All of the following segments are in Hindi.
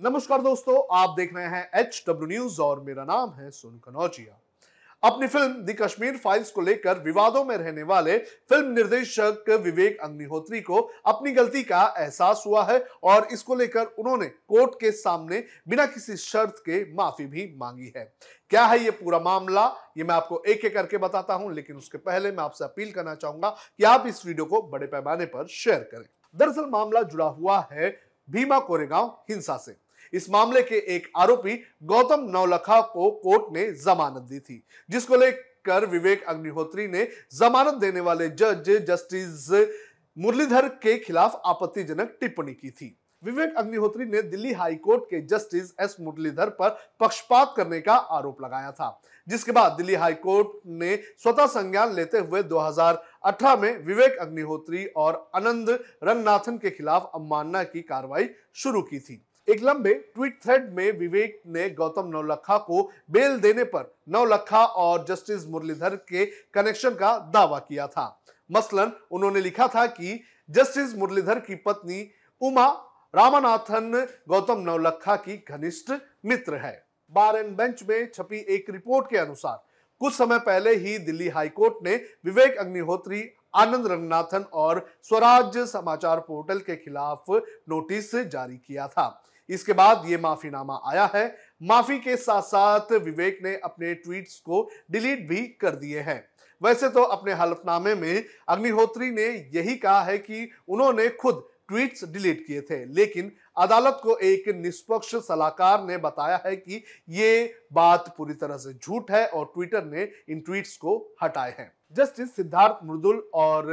नमस्कार दोस्तों, आप देख रहे हैं एच डब्ल्यू न्यूज़ और मेरा नाम है सुन कनौजिया। अपनी फ़िल्म द कश्मीर फाइल्स को लेकर विवादों में रहने वाले फ़िल्म निर्देशक विवेक अग्निहोत्री को अपनी गलती का एहसास हुआ है और इसको लेकर उन्होंने कोर्ट के सामने बिना किसी शर्त के माफ़ी भी मांगी है। क्या है ये पूरा मामला? ये मैं आपको एक एक करके बताता हूँ, लेकिन उसके पहले मैं आपसे अपील करना चाहूँगा कि आप इस वीडियो को बड़े पैमाने पर शेयर करें। दरअसल मामला जुड़ा हुआ है भीमा कोरेगांव, हिंसा से। इस मामले के एक आरोपी गौतम नौलखा को कोर्ट ने जमानत दी थी, जिसको लेकर विवेक अग्निहोत्री ने जमानत देने वाले जज जस्टिस मुरलीधर के खिलाफ आपत्तिजनक टिप्पणी की थी। विवेक अग्निहोत्री ने दिल्ली हाई कोर्ट के जस्टिस एस मुरलीधर पर पक्षपात करने का आरोप लगाया था, जिसके बाद दिल्ली हाई कोर्ट ने स्वतः संज्ञान लेते हुए 2018 में विवेक अग्निहोत्री और आनंद रंगनाथन के खिलाफ अवमानना की कार्रवाई शुरू की थी। एक लंबे ट्वीट थ्रेड में विवेक ने गौतम नौलखा को बेल देने पर नौलखा और जस्टिस मुरलीधर के कनेक्शन का दावा किया था। मसलन, उन्होंने लिखा था कि जस्टिस मुरलीधर की पत्नी उमा रामानाथन गौतम नौलखा की घनिष्ठ मित्र है। बार एंड बेंच में छपी एक रिपोर्ट के अनुसार, कुछ समय पहले ही दिल्ली हाईकोर्ट ने विवेक अग्निहोत्री, आनंद रंगनाथन और स्वराज समाचार पोर्टल के खिलाफ नोटिस जारी किया था। इसके बाद ये माफीनामा आया है। माफ़ी के साथ साथ विवेक ने अपने ट्वीट्स को डिलीट भी कर दिए हैं। वैसे तो अपने हलफनामे में अग्निहोत्री ने यही कहा है कि उन्होंने खुद ट्वीट्स डिलीट किए थे, लेकिन अदालत को एक निष्पक्ष सलाहकार ने बताया है कि ये बात पूरी तरह से झूठ है और ट्विटर ने इन ट्वीट्स को हटाए हैं। जस्टिस सिद्धार्थ मृदुल और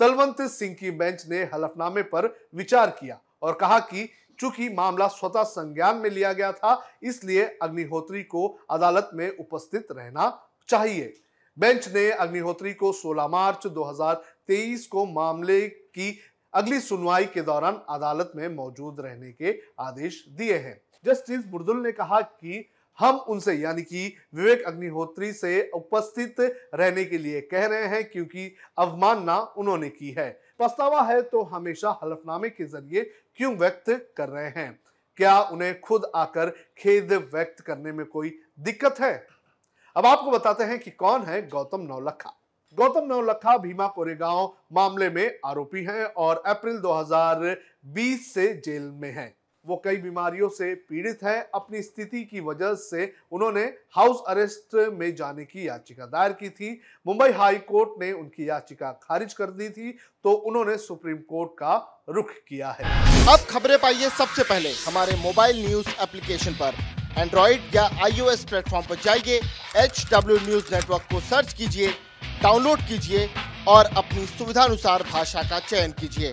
तलवंत सिंह की बेंच ने हलफनामे पर विचार किया और कहा कि चूँकि मामला स्वतः संज्ञान में लिया गया था, इसलिए अग्निहोत्री को अदालत में उपस्थित रहना चाहिए। बेंच ने अग्निहोत्री को 16 मार्च 2023 को मामले की अगली सुनवाई के दौरान अदालत में मौजूद रहने के आदेश दिए हैं। जस्टिस बुर्दुल ने कहा कि हम उनसे, यानी कि विवेक अग्निहोत्री से उपस्थित रहने के लिए कह रहे हैं, क्योंकि अवमानना उन्होंने की है। पछतावा है तो हमेशा हलफनामे के ज़रिए क्यों व्यक्त कर रहे हैं? क्या उन्हें खुद आकर खेद व्यक्त करने में कोई दिक्कत है? अब आपको बताते हैं कि कौन है गौतम नौलखा। गौतम नौलखा भीमा कोरेगांव मामले में आरोपी हैं और अप्रैल 2020 से जेल में हैं। वो कई बीमारियों से पीड़ित है। अपनी स्थिति की वजह से उन्होंने हाउस अरेस्ट में जाने की याचिका दायर की थी। मुंबई हाई कोर्ट ने उनकी याचिका खारिज कर दी थी तो उन्होंने सुप्रीम कोर्ट का रुख किया है। अब खबरें पाइए सबसे पहले हमारे मोबाइल न्यूज़ एप्लीकेशन पर। एंड्रॉइड या आईओएस प्लेटफॉर्म पर जाइए एच डब्ल्यू न्यूज़ नेटवर्क को सर्च कीजिए, डाउनलोड कीजिए और अपनी सुविधानुसार भाषा का चयन कीजिए।